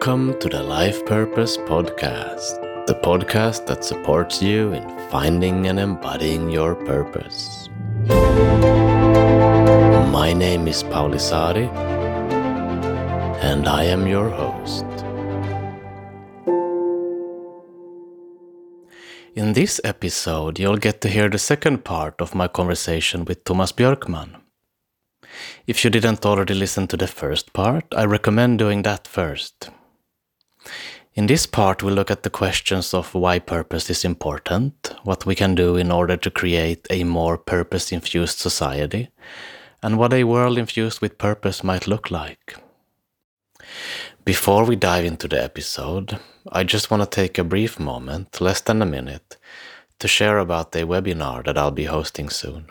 Welcome to the Life Purpose Podcast, the podcast that supports you in finding and embodying your purpose. My name is Pauli Saari, and I am your host. In this episode, you'll get to hear the second part of my conversation with Tomas Björkman. If you didn't already listen to the first part, I recommend doing that first. In this part, we look at the questions of why purpose is important, what we can do in order to create a more purpose infused society, and what a world infused with purpose might look like. Before we dive into the episode, I just want to take a brief moment, less than a minute, to share about a webinar that I'll be hosting soon.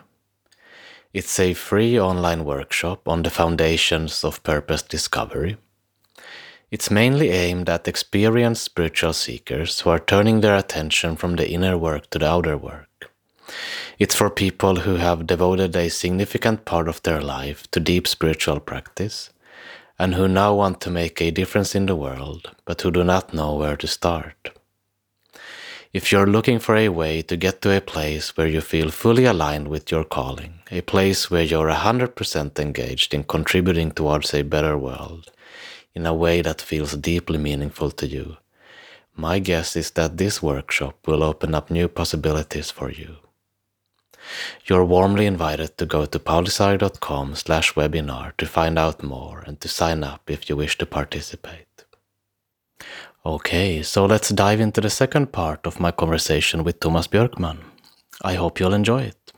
It's a free online workshop on the foundations of purpose discovery. It's mainly aimed at experienced spiritual seekers who are turning their attention from the inner work to the outer work. It's for people who have devoted a significant part of their life to deep spiritual practice and who now want to make a difference in the world but who do not know where to start. If you're looking for a way to get to a place where you feel fully aligned with your calling, a place where you're 100% engaged in contributing towards a better world in a way that feels deeply meaningful to you, my guess is that this workshop will open up new possibilities for you. You're warmly invited to go to paulisaari.com slash webinar to find out more and to sign up if you wish to participate. Okay, so let's dive into the second part of my conversation with Tomas Björkman. I hope you'll enjoy it.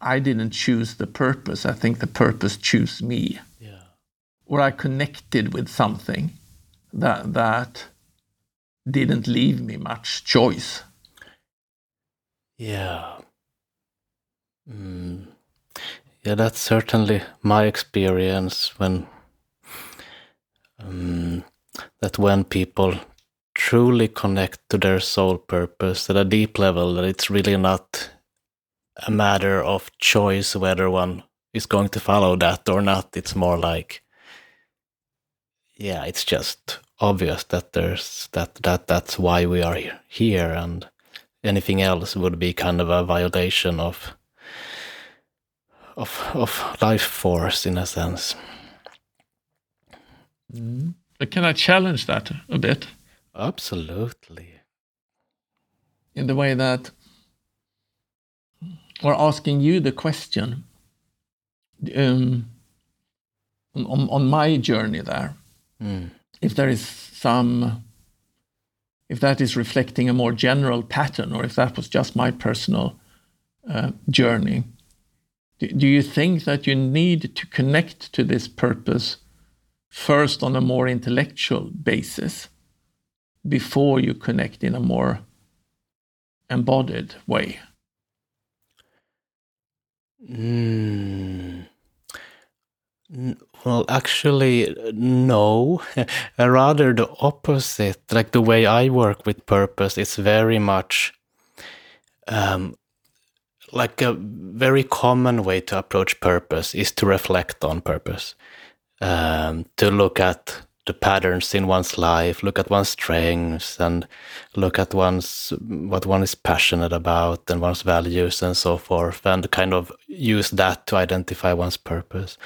I didn't choose the purpose. I think the purpose chose me. Or I connected with something that that didn't leave me much choice. Yeah. Mm. Yeah, that's certainly my experience when um, that when people truly connect to their soul purpose at a deep level, that it's really not a matter of choice whether one is going to follow that or not. It's more like, yeah, it's just obvious that there's that that that's why we are here, and anything else would be kind of a violation of of of life force in a sense. Mm. But can I challenge that a bit? Absolutely. In the way that we're asking you the question um, on, on my journey there, Mm. if there is some, if that is reflecting a more general pattern, or if that was just my personal uh, journey. Do, do you think that you need to connect to this purpose first on a more intellectual basis before you connect in a more embodied way? Mm. Well, actually, no. Rather the opposite. Like the way I work with purpose, it's very much um, like a very common way to approach purpose is to reflect on purpose, um, to look at the patterns in one's life, look at one's strengths, and look at one's what one is passionate about and one's values and so forth, and kind of use that to identify one's purpose.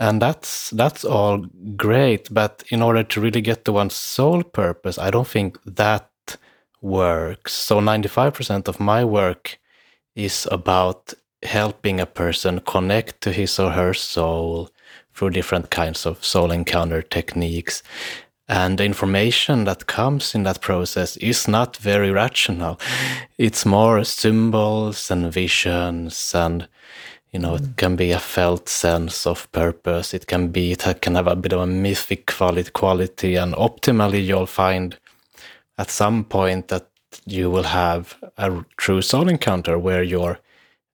And that's that's all great, but in order to really get to one's soul purpose, I don't think that works. So 95% of my work is about helping a person connect to his or her soul through different kinds of soul encounter techniques. And the information that comes in that process is not very rational. It's more symbols and visions and you know, it mm. can be a felt sense of purpose. It can be, it can have a bit of a mythic quality, quality and optimally you'll find at some point that you will have a true soul encounter where your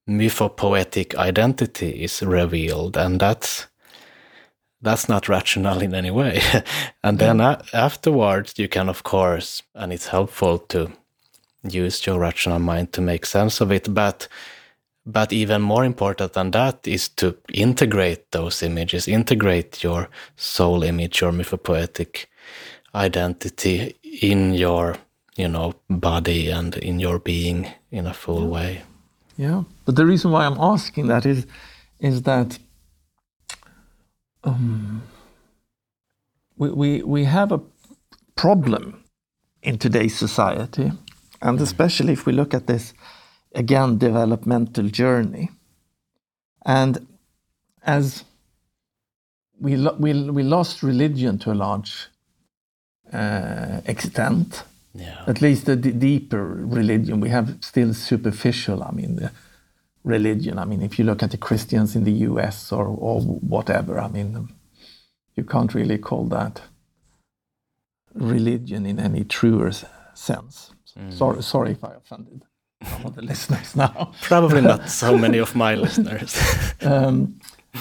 mythopoetic identity is revealed and that's that's not rational in any way. and then mm. a- afterwards, you can, of course, and it's helpful to use your rational mind to make sense of it. But but even more important than that is to integrate those images, integrate your soul image, your mythopoetic identity in your, you know, body and in your being in a full way. Yeah, but the reason why I'm asking that is, is that um, we, we we have a problem in today's society, and especially if we look at this again developmental journey, and as we lo- we we lost religion to a large uh, extent Yeah. at least the d- deeper religion. We have still superficial, I mean, the religion. I mean, if you look at the Christians in the US or, or whatever, I mean, you can't really call that religion in any truer sense. Sorry, sorry if I offended some of the listeners now. Probably not so many of my listeners. Um,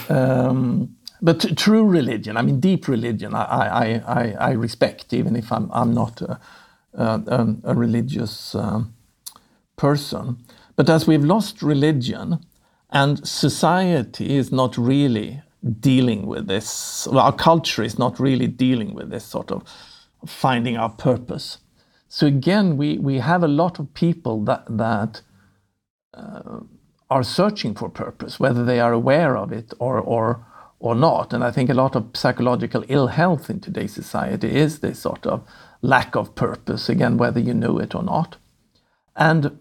um, but true religion, I mean, deep religion, I, I, I, I- I respect, even if I'm, I'm not a, a, um, a religious um, person. But as we've lost religion and society is not really dealing with this, well, our culture is not really dealing with this sort of finding our purpose. So again, we, we have a lot of people that, that uh, are searching for purpose, whether they are aware of it or, or, or not. And I think a lot of psychological ill health in today's society is this sort of lack of purpose, again, whether you know it or not. And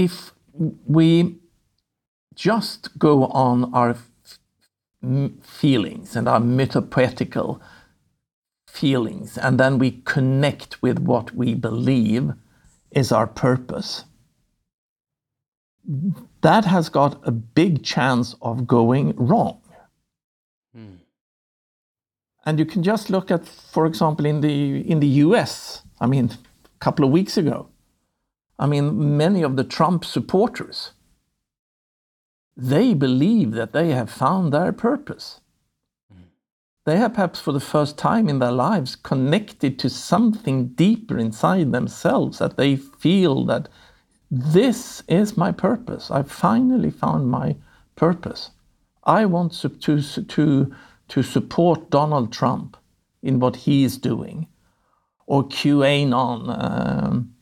if we just go on our feelings and our mythopoetical feelings, and then we connect with what we believe is our purpose, that has got a big chance of going wrong. Hmm. And you can just look at, for example, in the in the U.S. I mean, a couple of weeks ago, I mean, many of the Trump supporters, they believe that they have found their purpose. They have perhaps for the first time in their lives connected to something deeper inside themselves that they feel that this is my purpose. I finally found my purpose. I want to, to, to, support Donald Trump in what he is doing, or QAnon, um,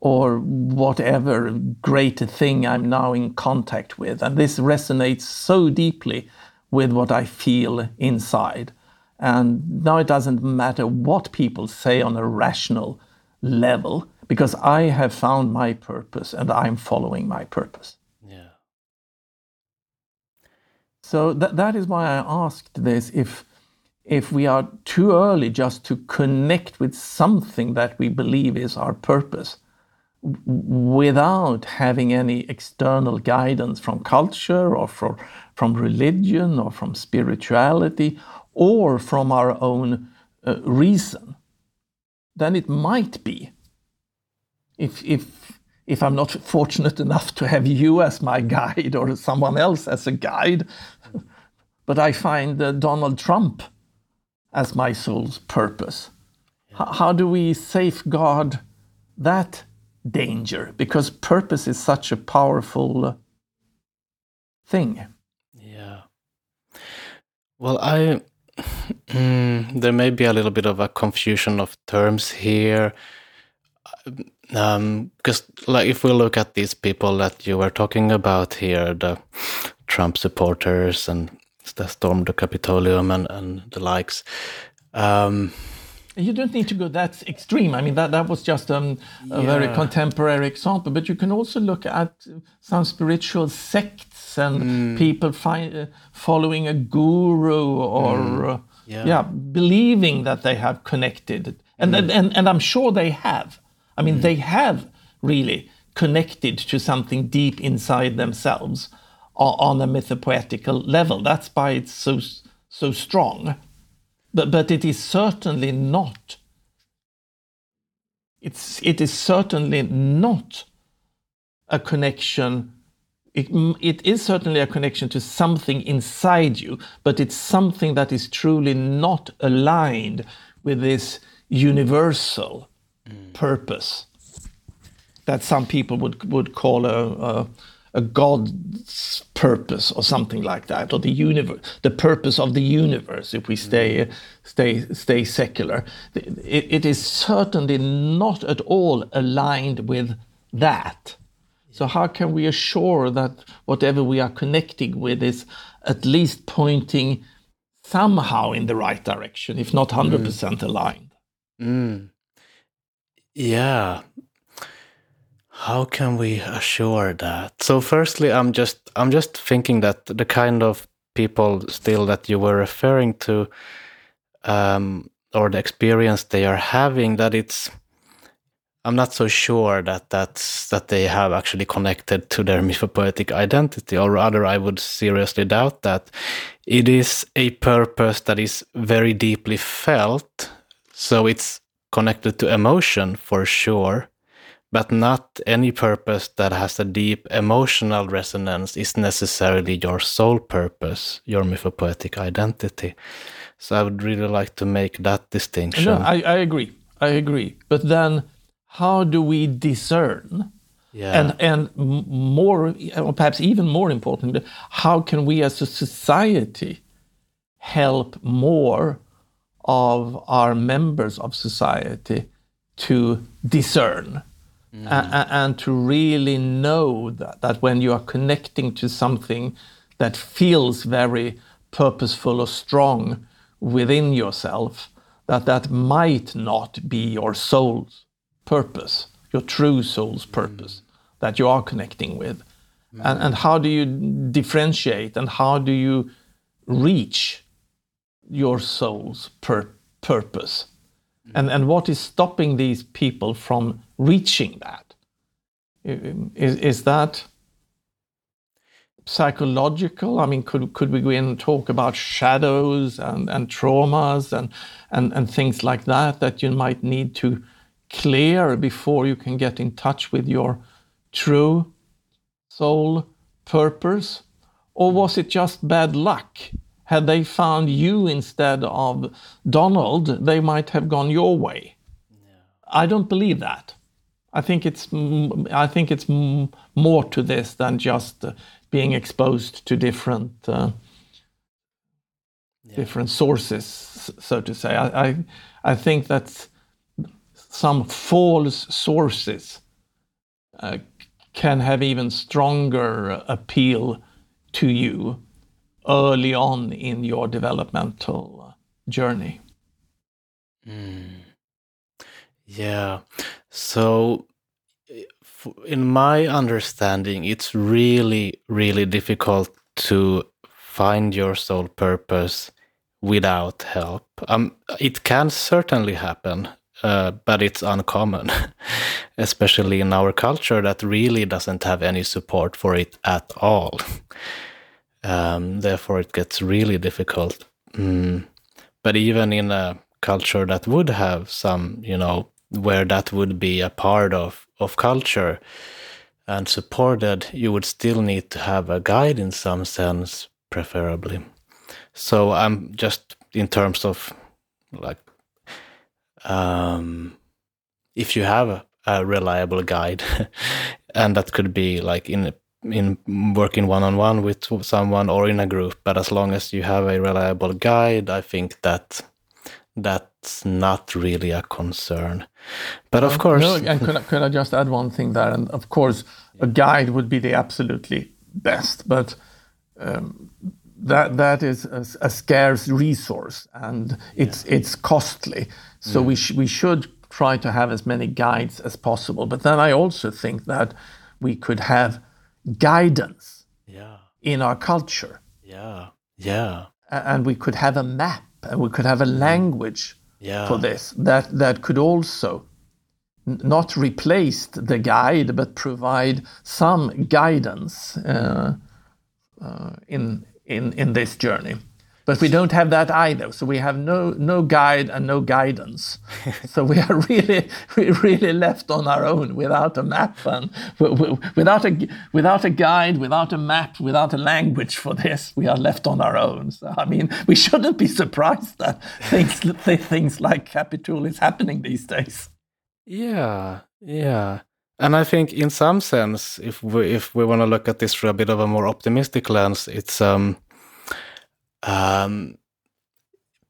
or whatever greater thing I'm now in contact with. And this resonates so deeply with what I feel inside. And now it doesn't matter what people say on a rational level, because I have found my purpose and I'm following my purpose. yeah. So that, that is why I asked this if if we are too early just to connect with something that we believe is our purpose without having any external guidance from culture or from, from religion or from spirituality or from our own uh, reason, then it might be if if if I'm not fortunate enough to have you as my guide or someone else as a guide, but I find uh, Donald Trump as my soul's purpose. H- how do we safeguard that danger? Because purpose is such a powerful uh, thing. Yeah. Well, I mm, there may be a little bit of a confusion of terms here, um, because like if we look at these people that you were talking about here, the Trump supporters and that stormed the Capitolium and, and the likes. Um, You don't need to go that extreme. I mean, that, that was just um, a very contemporary example. But you can also look at some spiritual sects and people fi- uh, following a guru or, uh, Yeah. yeah. believing that they have connected. And, and, and, and I'm sure they have. I mean, they have really connected to something deep inside themselves o- on a mythopoetical level. That's why it's so, so strong but but it is certainly not it's it is certainly not a connection it, it is certainly a connection to something inside you but it's something that is truly not aligned with this universal mm. purpose that some people would would call a, a a god's purpose or something like that, or the universe, the purpose of the universe. If we stay stay stay secular, it, it is certainly not at all aligned with that. So how can we assure that whatever we are connecting with is at least pointing somehow in the right direction, if not hundred percent mm. aligned? Mm. Yeah, how can we assure that? So firstly, I'm just I'm just thinking that the kind of people still that you were referring to, um, or the experience they are having, that it's I'm not so sure that that's that they have actually connected to their mythopoetic identity, or rather, I would seriously doubt that. It is a purpose that is very deeply felt, so it's connected to emotion for sure but not any purpose that has a deep emotional resonance is necessarily your soul purpose, your mythopoetic identity. So I would really like to make that distinction. No, I, I agree. I agree. But then how do we discern? Yeah. And and more, or perhaps even more importantly, how can we as a society help more of our members of society to discern? Mm. And, and, to really know that, that when you are connecting to something that feels very purposeful or strong within yourself, that that might not be your soul's purpose, your true soul's purpose mm. that you are connecting with. Mm. And, and how do you differentiate and how do you reach your soul's pur- purpose? And, and what is stopping these people from reaching that? Is, is that psychological? I mean, could, could we go in and talk about shadows and, and traumas and, and, and things like that that you might need to clear before you can get in touch with your true soul purpose? Or was it just bad luck? Had they found you instead of Donald, they might have gone your way. Yeah. I don't believe that. I think it's I think it's more to this than just uh, being exposed to different uh, yeah. different sources, so to say. I, I I think that some false sources uh, can have even stronger appeal to you early on in your developmental journey. Mm. Yeah. So, in my understanding, it's really, really difficult to find your soul purpose without help. Um, it can certainly happen, uh, but it's uncommon, especially in our culture that really doesn't have any support for it at all. Um, therefore, it gets really difficult. Mm. But even in a culture that would have some, you know, where that would be a part of, of culture and supported, you would still need to have a guide in some sense, preferably. So I'm just in terms of like, um, if you have a, a reliable guide, and that could be like in in working one on one with someone or in a group. But as long as you have a reliable guide, I think that that's not really a concern. But of course, no, and could I, could I just add one thing there? And of course, a guide would be the absolutely best, but um, that that is a, a, scarce resource and it's yeah. it's costly. So we sh- we should try to have as many guides as possible. But then I also think that we could have guidance yeah. in our culture. Yeah, yeah. And we could have a map and we could have a mm. language yeah. for this that, that could also not replace the guide but provide some guidance uh, uh, in, in, in this journey. But we don't have that either. So we have no no guide and no guidance. so we are really we really left on our own without a map and without a without a guide, without a map, without a language for this. We are left on our own. So I mean, we shouldn't be surprised that things things like Capitol is happening these days. Yeah, yeah. and I think in some sense, if we if we want to look at this through a bit of a more optimistic lens, it's um, um,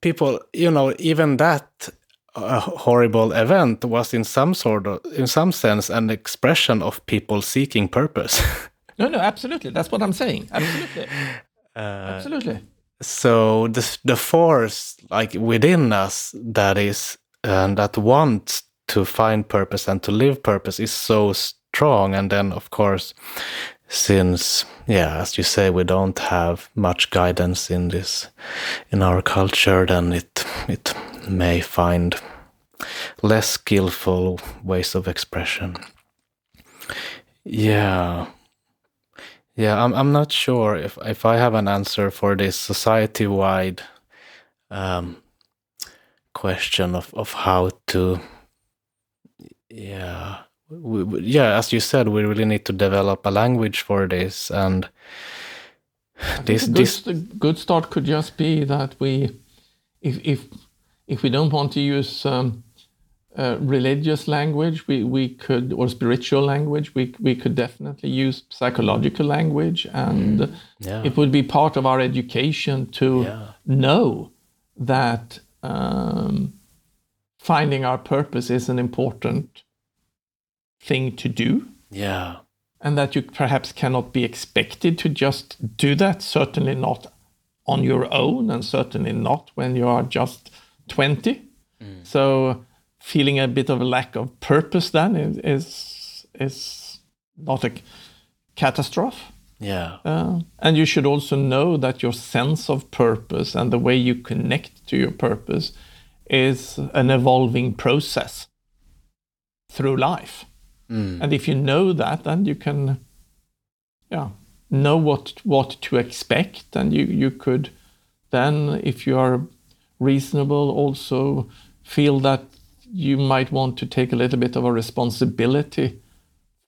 people, you know, even that uh, horrible event was in some sort of, in some sense, an expression of people seeking purpose. no, no, absolutely. That's what I'm saying. Absolutely, uh, absolutely. So the the force, like within us, that is and that wants to find purpose and to live purpose is so strong. And then, of course, since yeah, as you say, we don't have much guidance in this in our culture, then it it may find less skillful ways of expression. Yeah. Yeah, I'm I'm not sure if if I have an answer for this society wide um, question of of how to yeah we, we, yeah as you said we really need to develop a language for this and this good, this the good start could just be that we if if if we don't want to use um, uh, religious language we we could or spiritual language we we could definitely use psychological language and mm, yeah. it would be part of our education to yeah. know that um, finding our purpose is an important thing to do. Yeah. And that you perhaps cannot be expected to just do that, certainly not on your own, and certainly not when you are just 20. Mm. So, feeling a bit of a lack of purpose then is, is, not a catastrophe. Yeah. Uh, and you should also know that your sense of purpose and the way you connect to your purpose is an evolving process through life. Mm. And if you know that, then you can, yeah, know what what to expect, and you you could then, if you are reasonable, also feel that you might want to take a little bit of a responsibility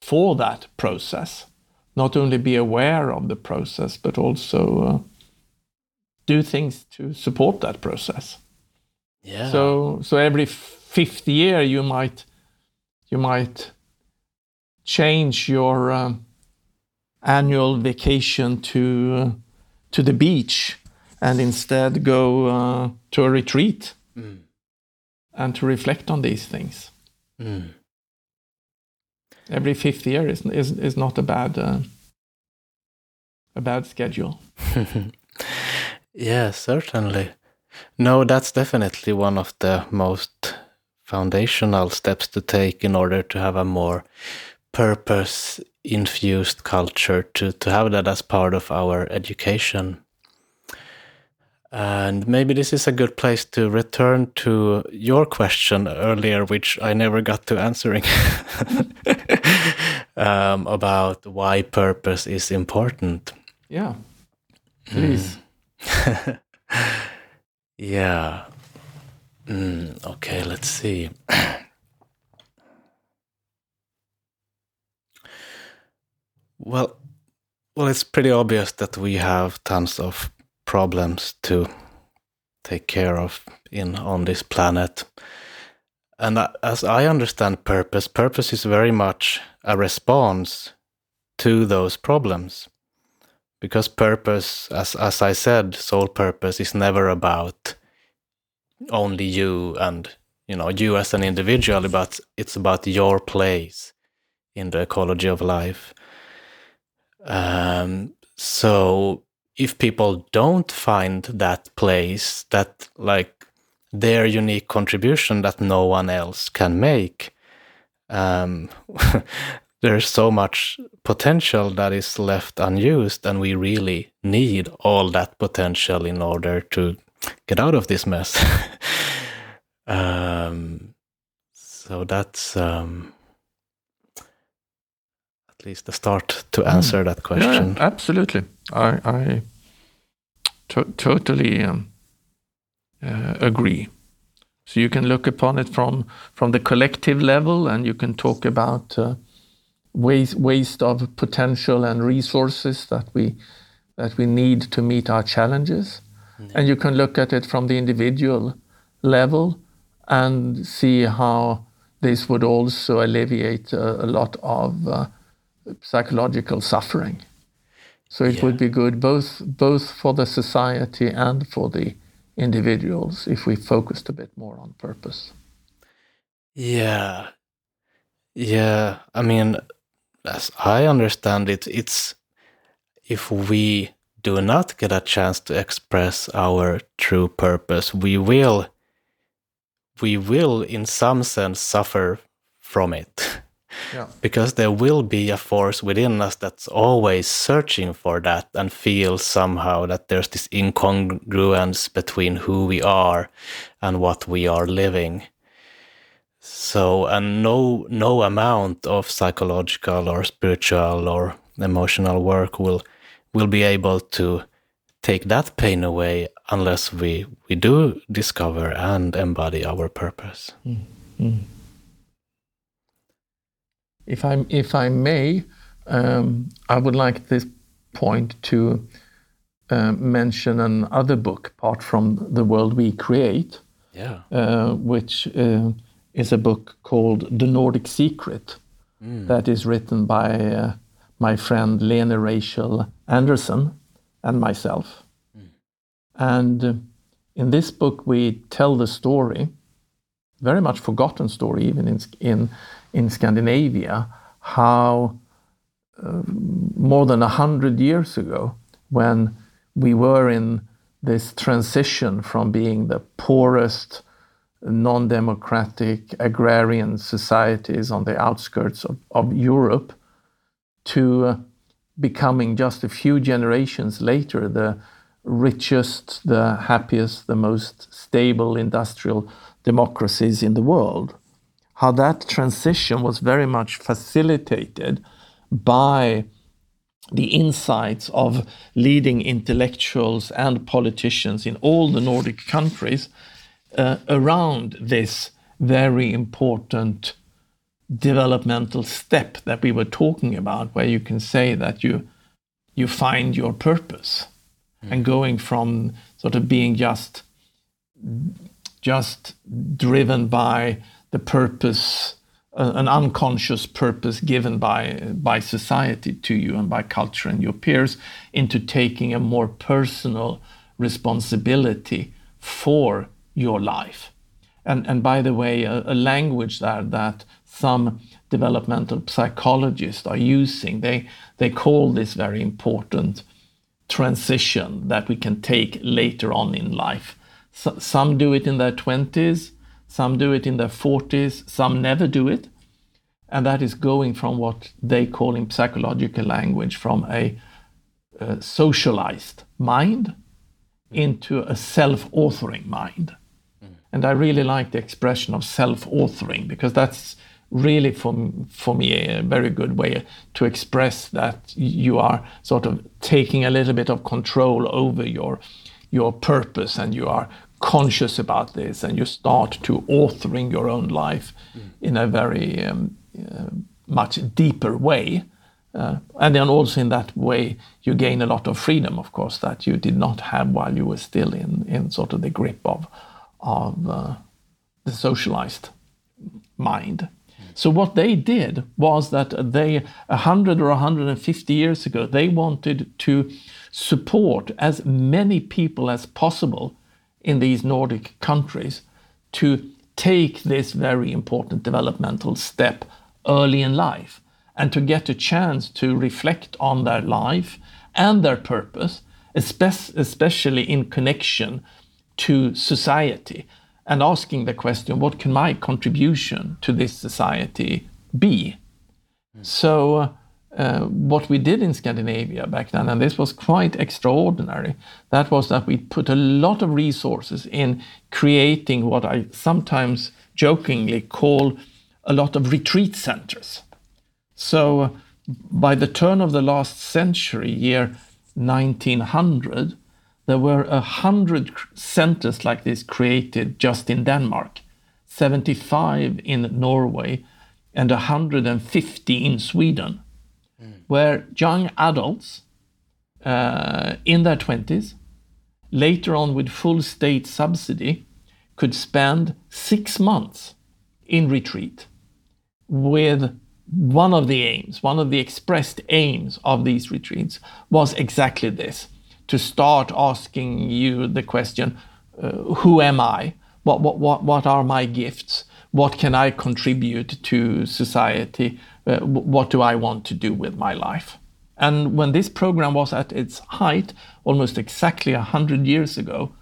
for that process. Not only be aware of the process, but also uh, do things to support that process. Yeah. So so every fifth year you might you might change your um, annual vacation to uh, to the beach and instead go uh, to a retreat mm. and to reflect on these things. Mm. Every fifth year is is is not a bad uh, a bad schedule. yeah, certainly. No, that's definitely one of the most foundational steps to take in order to have a more purpose infused culture to, to have that as part of our education. And maybe this is a good place to return to your question earlier, which I never got to answering um, about why purpose is important. Yeah, please. Mm. Yeah. Mm, okay, let's see. well, well, it's pretty obvious that we have tons of problems to take care of in on this planet. And as I understand purpose, purpose is very much a response to those problems because purpose as as i said soul purpose is never about only you and you know you as an individual but it's about your place in the ecology of life um, so if people don't find that place that like their unique contribution that no one else can make um, there's so much potential that is left unused, and we really need all that potential in order to get out of this mess. um, so that's um, at least the start to answer mm. that question. Yeah, absolutely. I, I to- totally um, uh, agree. So you can look upon it from from the collective level, and you can talk about. Uh, waste, waste of potential and resources that we that we need to meet our challenges. Mm-hmm. And you can look at it from the individual level and see how this would also alleviate a, a lot of uh, psychological suffering. So it Yeah. would be good both both for the society and for the individuals if we focused a bit more on purpose. Yeah. Yeah. I mean, as I understand it, it's if we do not get a chance to express our true purpose, we will we will in some sense suffer from it. Yeah. because there will be a force within us that's always searching for that and feels somehow that there's this incongruence between who we are and what we are living. So, and no no amount of psychological or spiritual or emotional work will will be able to take that pain away unless we we do discover and embody our purpose. Mm, mm. If I if I may, um, I would like at this point to uh, mention another book, apart from the world we create, Yeah. uh, which uh, is a book called The Nordic Secret, that is written by uh, my friend Lene Rachel Andersen and myself. And uh, in this book, we tell the story, very much forgotten story, even in in in Scandinavia, how uh, more than a hundred years ago, when we were in this transition from being the poorest, non-democratic agrarian societies on the outskirts of, of Europe to uh, becoming just a few generations later the richest, the happiest, the most stable industrial democracies in the world. How that transition was very much facilitated by the insights of leading intellectuals and politicians in all the Nordic countries uh, around this very important developmental step that we were talking about, where you can say that you you find your purpose, and going from sort of being just just driven by the purpose, uh, an unconscious purpose given by by society to you and by culture and your peers, into taking a more personal responsibility for your life. And and by the way, a, a language that that some developmental psychologists are using, they they call this very important transition that we can take later on in life. So, some do it in their 20s, some do it in their 40s, some never do it. And that is going from what they call in psychological language from a, uh socialized mind into a self authoring mind. And I really like the expression of self authoring because that's really for, for me a very good way to express that you are sort of taking a little bit of control over your your purpose and you are conscious about this and you start to authoring your own life in a very um, uh, much deeper way uh, and then also in that way you gain a lot of freedom of course that you did not have while you were still in in sort of the grip of of uh, the socialized mind. So what they did was that they, 100 or 150 years ago, they wanted to support as many people as possible in these Nordic countries to take this very important developmental step early in life and to get a chance to reflect on their life and their purpose, especially in connection to society and asking the question, what can my contribution to this society be? So, uh, uh, what we did in Scandinavia back then, and this was quite extraordinary, that was that we put a lot of resources in creating what I sometimes jokingly call a lot of retreat centers. So, by the turn of the last century, year 1900, there were a hundred centers like this created just in Denmark, 75 in Norway, and 150 in Sweden, where young adults uh, in their 20s, later on with full state subsidy, could spend six months in retreat with one of the aims, one of the expressed aims of these retreats was exactly this to start asking you the question uh, who am I? What, what, what, what are my gifts? What can I contribute to society? Uh, what do I want to do with my life? And when this program was at its height, almost exactly 100 years ago,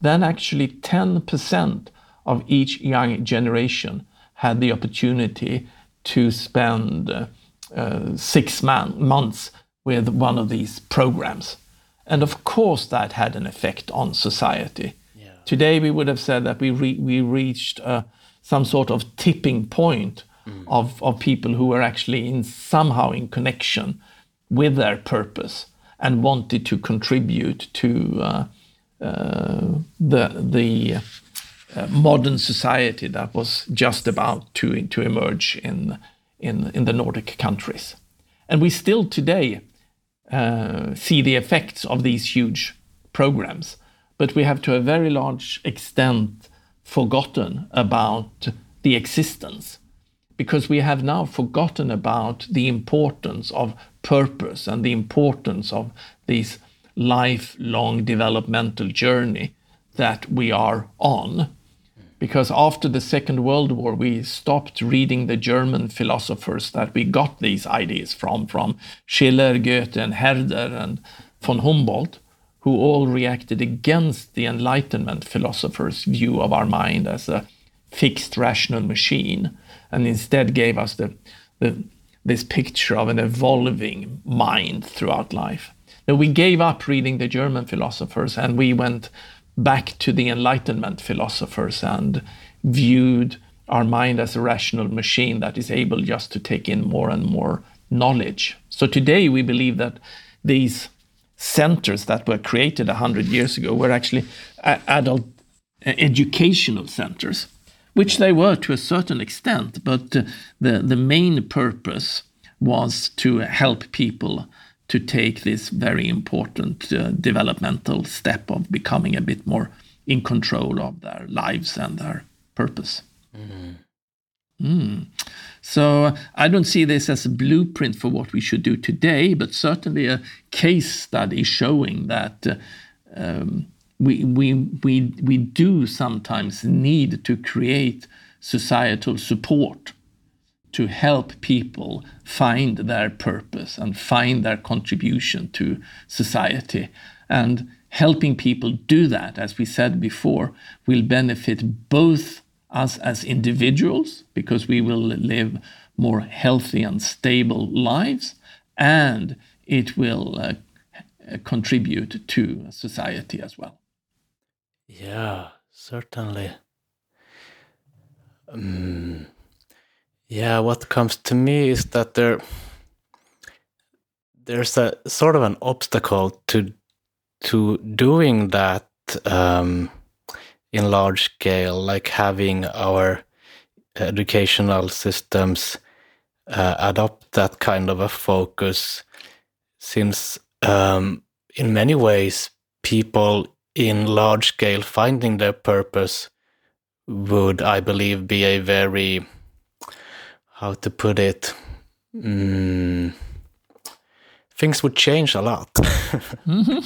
then actually 10% of each young generation had the opportunity to spend uh, uh, six man- months with one of these programs. And of course, that had an effect on society. Yeah. Today, we would have said that we, re- we reached uh, some sort of tipping point mm. of, of people who were actually in somehow in connection with their purpose and wanted to contribute to uh, uh, the, the uh, modern society that was just about to, to emerge in, in, in the Nordic countries. And we still today uh, see the effects of these huge programs, but we have to a very large extent forgotten about the existence because we have now forgotten about the importance of purpose and the importance of this lifelong developmental journey that we are on. Because after the Second World War, we stopped reading the German philosophers that we got these ideas from, from Schiller, Goethe, and Herder, and von Humboldt, who all reacted against the Enlightenment philosophers' view of our mind as a fixed rational machine, and instead gave us the, the, this picture of an evolving mind throughout life. Now, we gave up reading the German philosophers and we went back to the Enlightenment philosophers and viewed our mind as a rational machine that is able just to take in more and more knowledge. So today we believe that these centers that were created 100 years ago were actually adult educational centers, which they were to a certain extent, but the, the main purpose was to help people to take this very important uh, developmental step of becoming a bit more in control of their lives and their purpose. Mm. Mm. So I don't see this as a blueprint for what we should do today, but certainly a case study showing that uh, um, we, we, we, we do sometimes need to create societal support to help people find their purpose and find their contribution to society. And helping people do that, as we said before, will benefit both us as individuals, because we will live more healthy and stable lives, and it will uh, contribute to society as well. Yeah, certainly. Um, yeah, what comes to me is that there there's a sort of an obstacle to to doing that um, in large scale, like having our educational systems uh, adopt that kind of a focus, since um, in many ways people in large scale finding their purpose would, I believe, be a very how to put it mm, things would change a lot. Mm-hmm.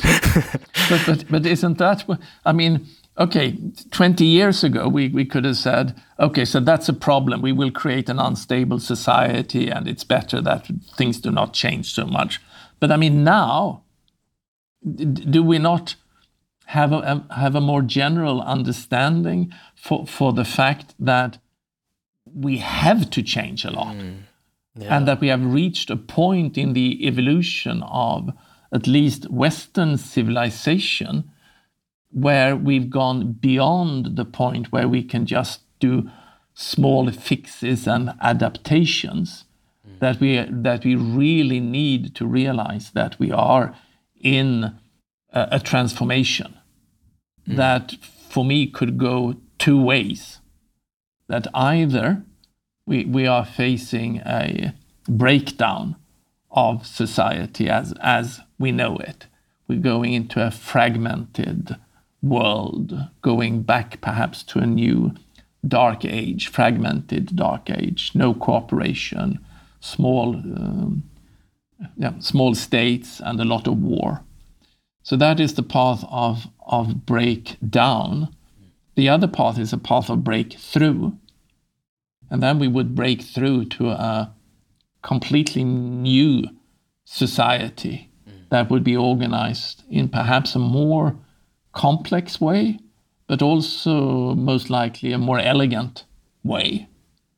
but, but but isn't that i mean okay 20 years ago we, we could have said okay so that's a problem. We will create an unstable society and it's better that things do not change so much. But i mean now do we not have a, have a more general understanding for, for the fact that we have to change a lot. Mm. Yeah. And that we have reached a point in the evolution of at least Western civilization where we've gone beyond the point where we can just do small fixes and adaptations. Mm. That we that we really need to realize that we are in a, transformation mm. that for me could go two ways that either we, we are facing a breakdown of society as, as we know it. We're going into a fragmented world, going back perhaps to a new dark age, fragmented dark age, no cooperation, small, um, yeah, small states, and a lot of war. So that is the path of of breakdown. The other path is a path of breakthrough, and then we would break through to a completely new society mm. that would be organized in perhaps a more complex way, but also most likely a more elegant way.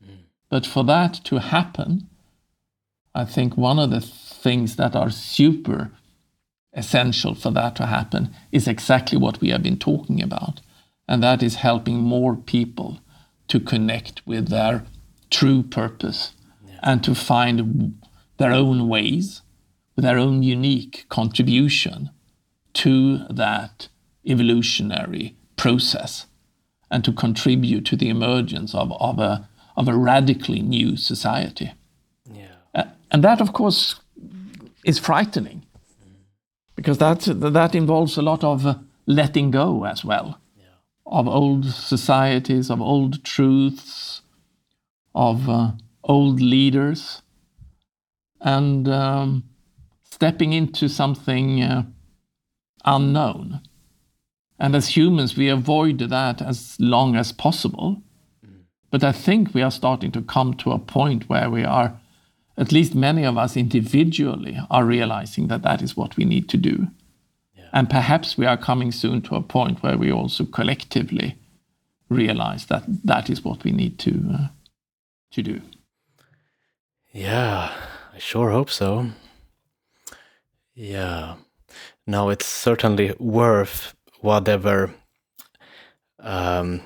Mm. But for that to happen, I think one of the things that are super essential for that to happen is exactly what we have been talking about. And that is helping more people to connect with their true purpose yeah. and to find their own ways, their own unique contribution to that evolutionary process and to contribute to the emergence of, of, a, of a radically new society. Yeah. Uh, and that, of course, is frightening because that, that involves a lot of uh, letting go as well yeah. of old societies, of old truths, of uh, old leaders, and um, stepping into something uh, unknown. And as humans, we avoid that as long as possible. But I think we are starting to come to a point where we are, at least many of us individually, are realizing that that is what we need to do. Yeah. And perhaps we are coming soon to a point where we also collectively realize that that is what we need to uh, to do. Yeah, I sure hope so. Yeah. Now it's certainly worth whatever um,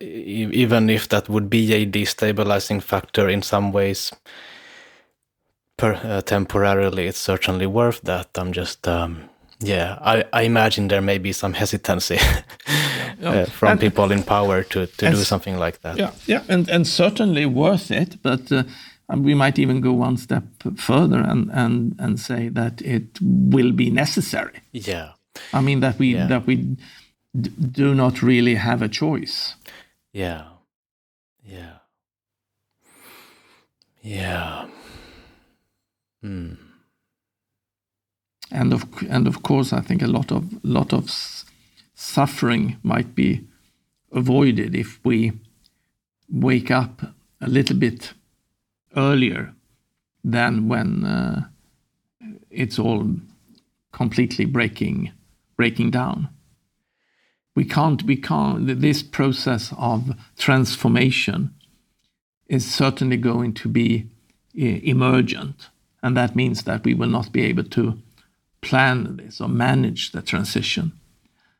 even if that would be a destabilizing factor in some ways per, uh, temporarily it's certainly worth that i'm just um, yeah I, I imagine there may be some hesitancy uh, from and, people in power to, to do something like that yeah yeah and, and certainly worth it but uh, we might even go one step further and, and, and say that it will be necessary yeah I mean that we yeah. that we do not really have a choice. Yeah. Yeah. Yeah. Hmm. And of and of course, I think a lot of lot of suffering might be avoided if we wake up a little bit earlier than when uh, it's all completely breaking breaking down. We can't, we can't, this process of transformation is certainly going to be emergent. And that means that we will not be able to plan this or manage the transition.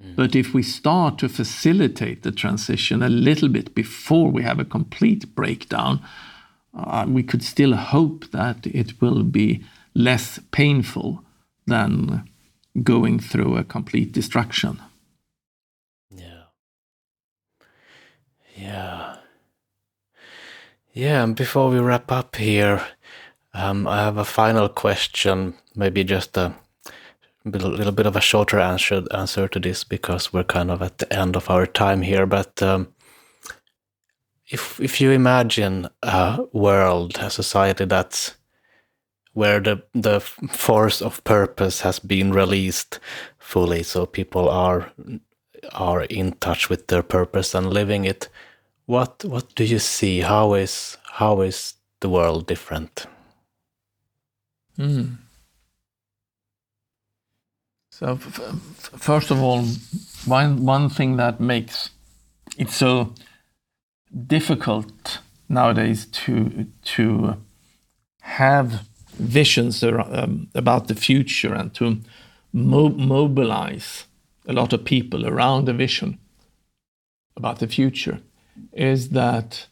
Mm. But if we start to facilitate the transition a little bit before we have a complete breakdown, uh, we could still hope that it will be less painful than going through a complete destruction. Yeah. Yeah. Yeah, and before we wrap up here, um, I have a final question, maybe just a little bit of a shorter answer answer to this because we're kind of at the end of our time here. But um, if if you imagine a world, a society that's where the the force of purpose has been released fully so people are are in touch with their purpose and living it what what do you see how is how is the world different mm. so first of all one one thing that makes it so difficult nowadays to to have visions um, about the future and to mo mobilize a lot of people around a vision about the future is that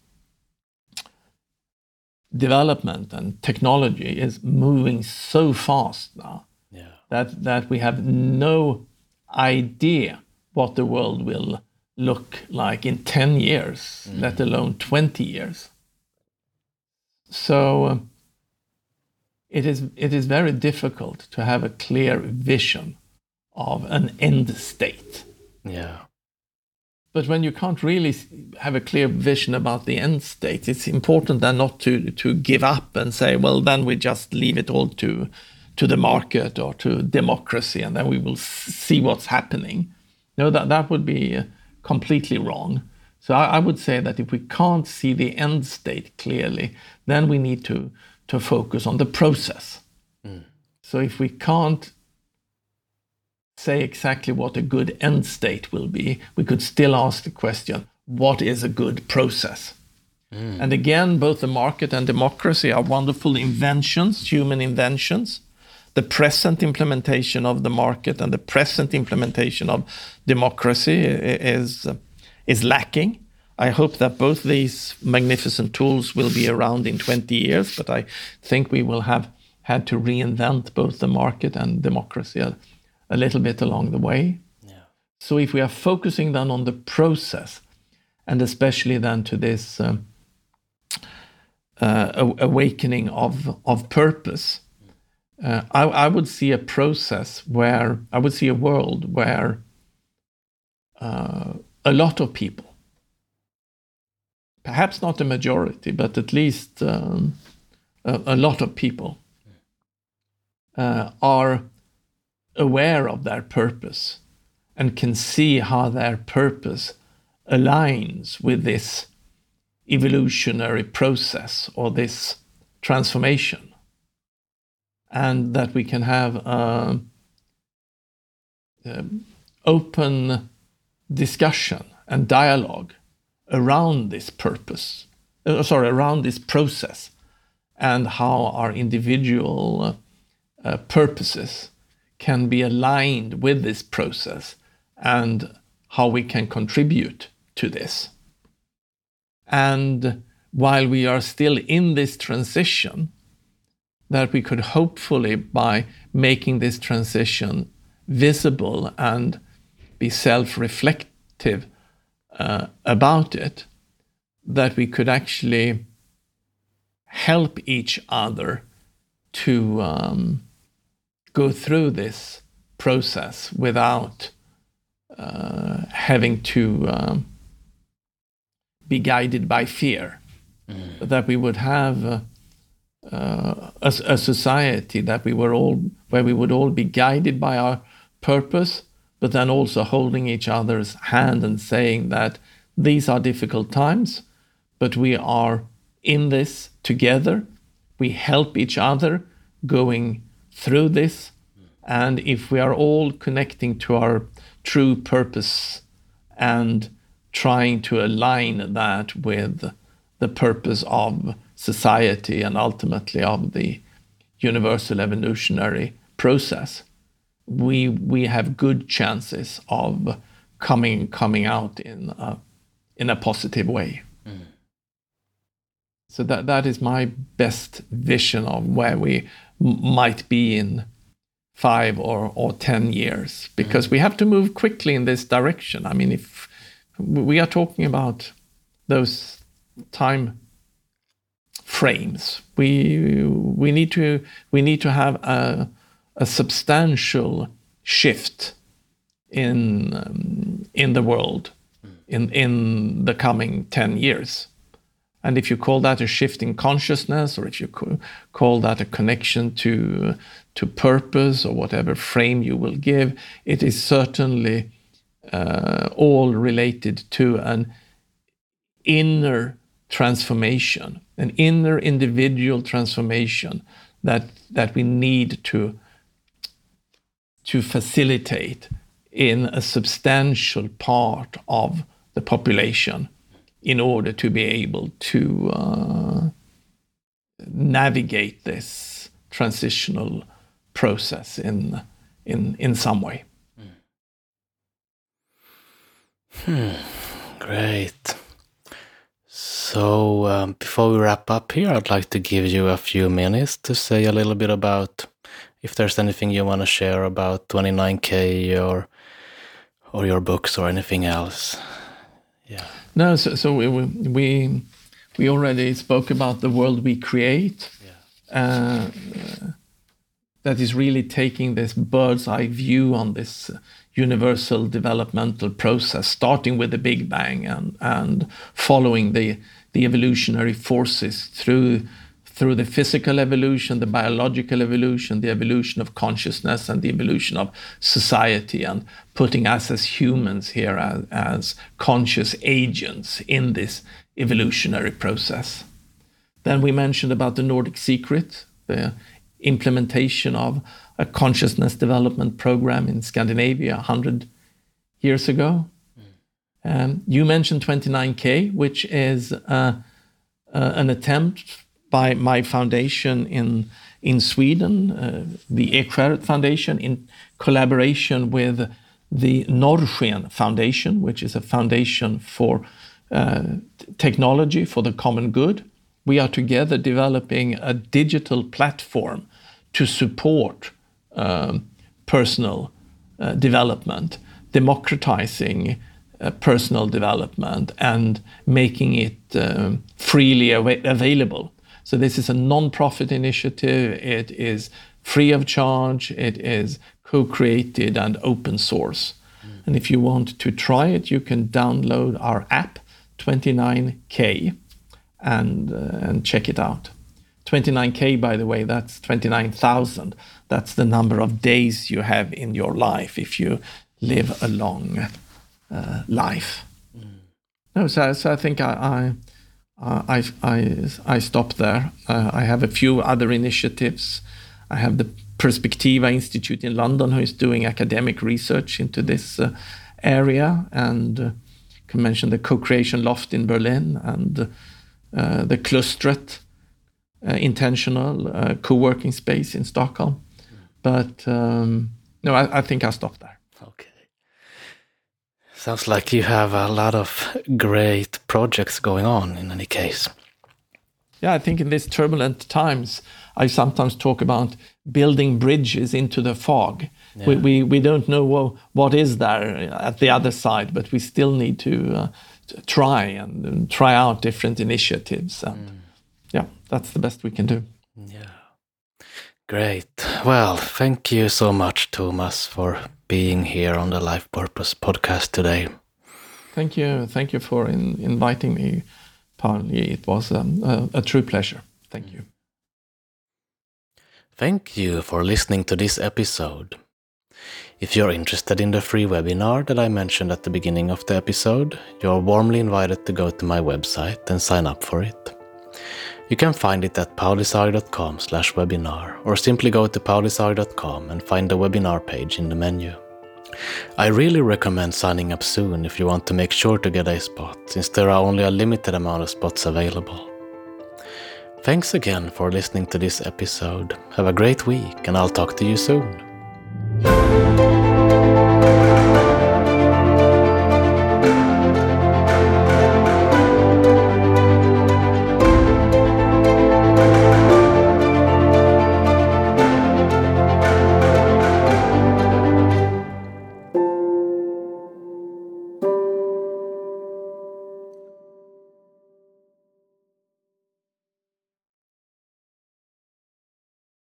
development and technology is moving so fast now yeah. that that we have no idea what the world will look like in 10 years mm. let alone 20 years so it is, it is very difficult to have a clear vision of an end state. Yeah. But when you can't really have a clear vision about the end state, it's important then not to to give up and say, well, then we just leave it all to to the market or to democracy, and then we will see what's happening. No, that that would be uh, completely wrong. So I, I would say that if we can't see the end state clearly, then we need to to focus on the process. Mm. So if we can't say exactly what a good end state will be, we could still ask the question what is a good process? Mm. And again, both the market and democracy are wonderful inventions, human inventions. The present implementation of the market and the present implementation of democracy is, is lacking. I hope that both these magnificent tools will be around in 20 years, but I think we will have had to reinvent both the market and democracy a little bit along the way. Yeah. So if we are focusing then on the process, and especially then to this um, uh, awakening of of purpose, uh, I, I, would see a process where I would see a world where uh, a lot of people, perhaps not a majority, but at least um, a, a, lot of people, uh, are aware of their purpose and can see how their purpose aligns with this evolutionary process or this transformation. And that we can have a, a open discussion and dialogue around this purpose, uh, sorry, around this process and how our individual uh, purposes can be aligned with this process and how we can contribute to this. And while we are still in this transition, that we could hopefully, by making this transition visible and be self reflective uh, about it, that we could actually help each other to um, go through this process without uh, having to um, be guided by fear. Mm. That we would have uh, uh, a, a, society that we were all, where we would all be guided by our purpose, but then also holding each other's hand and saying that these are difficult times, but we are in this together. We help each other going through this. And if we are all connecting to our true purpose and trying to align that with the purpose of society and ultimately of the universal evolutionary process, we we have good chances of coming coming out in a, in a positive way. So that that is my best vision of where we might be in five or, or 10 years because mm. we have to move quickly in this direction. I mean, if we are talking about those time frames, we, we, need, to, we need to have a, a substantial shift in, um, in the world mm. in, in the coming 10 years. And if you call that a shift in consciousness, or if you call that a connection to, to purpose, or whatever frame you will give, it is certainly uh, all related to an inner transformation, an inner individual transformation that, that we need to, to facilitate in a substantial part of the population in order to be able to uh, navigate this transitional process in in in some way. Hmm. Great. So um, before we wrap up here, I'd like to give you a few minutes to say a little bit about if there's anything you want to share about 29k or or your books or anything else. Yeah. No, so, so we, we we already spoke about the world we create. Yeah. Uh, that is really taking this bird's eye view on this universal developmental process, starting with the Big Bang and, and following the, the evolutionary forces through, through the physical evolution, the biological evolution, the evolution of consciousness, and the evolution of society, and putting us as humans here as, as conscious agents in this evolutionary process. Then we mentioned about the Nordic secret, the implementation of a consciousness development program in Scandinavia 100 years ago. Um, you mentioned 29K, which is uh, uh, an attempt by my foundation in, in Sweden, uh, the Ekskäret Foundation, in collaboration with the Norrsken Foundation, which is a foundation for uh, technology for the common good. We are together developing a digital platform to support um, personal uh, development, democratizing uh, personal development, and making it um, freely av- available. So, this is a non profit initiative. It is free of charge, it is co created and open source. Mm. And if you want to try it, you can download our app, 29K, and, uh, and check it out. 29K, by the way, that's 29,000. That's the number of days you have in your life if you live a long uh, life. Mm. No, so, so I think I, I, I, I, stop there. Uh, I have a few other initiatives. I have the Perspectiva Institute in London, who is doing academic research into this uh, area, and uh, can mention the co-creation loft in Berlin and uh, the Klustret uh, intentional uh, co-working space in Stockholm. But um, no, I, I think I'll stop there. Sounds like you have a lot of great projects going on in any case. Yeah, I think in these turbulent times, I sometimes talk about building bridges into the fog. Yeah. We, we, we don't know what, what is there at the other side, but we still need to, uh, to try and, and, try out different initiatives. And mm. yeah, that's the best we can do. Yeah. Great. Well, thank you so much, Tomas, for being here on the Life Purpose podcast today. Thank you. Thank you for in, inviting me, Paul. It was um, a, a true pleasure. Thank you. Thank you for listening to this episode. If you're interested in the free webinar that I mentioned at the beginning of the episode, you're warmly invited to go to my website and sign up for it. You can find it at paulisaari.com slash webinar or simply go to paulisaari.com and find the webinar page in the menu. I really recommend signing up soon if you want to make sure to get a spot, since there are only a limited amount of spots available. Thanks again for listening to this episode. Have a great week, and I'll talk to you soon.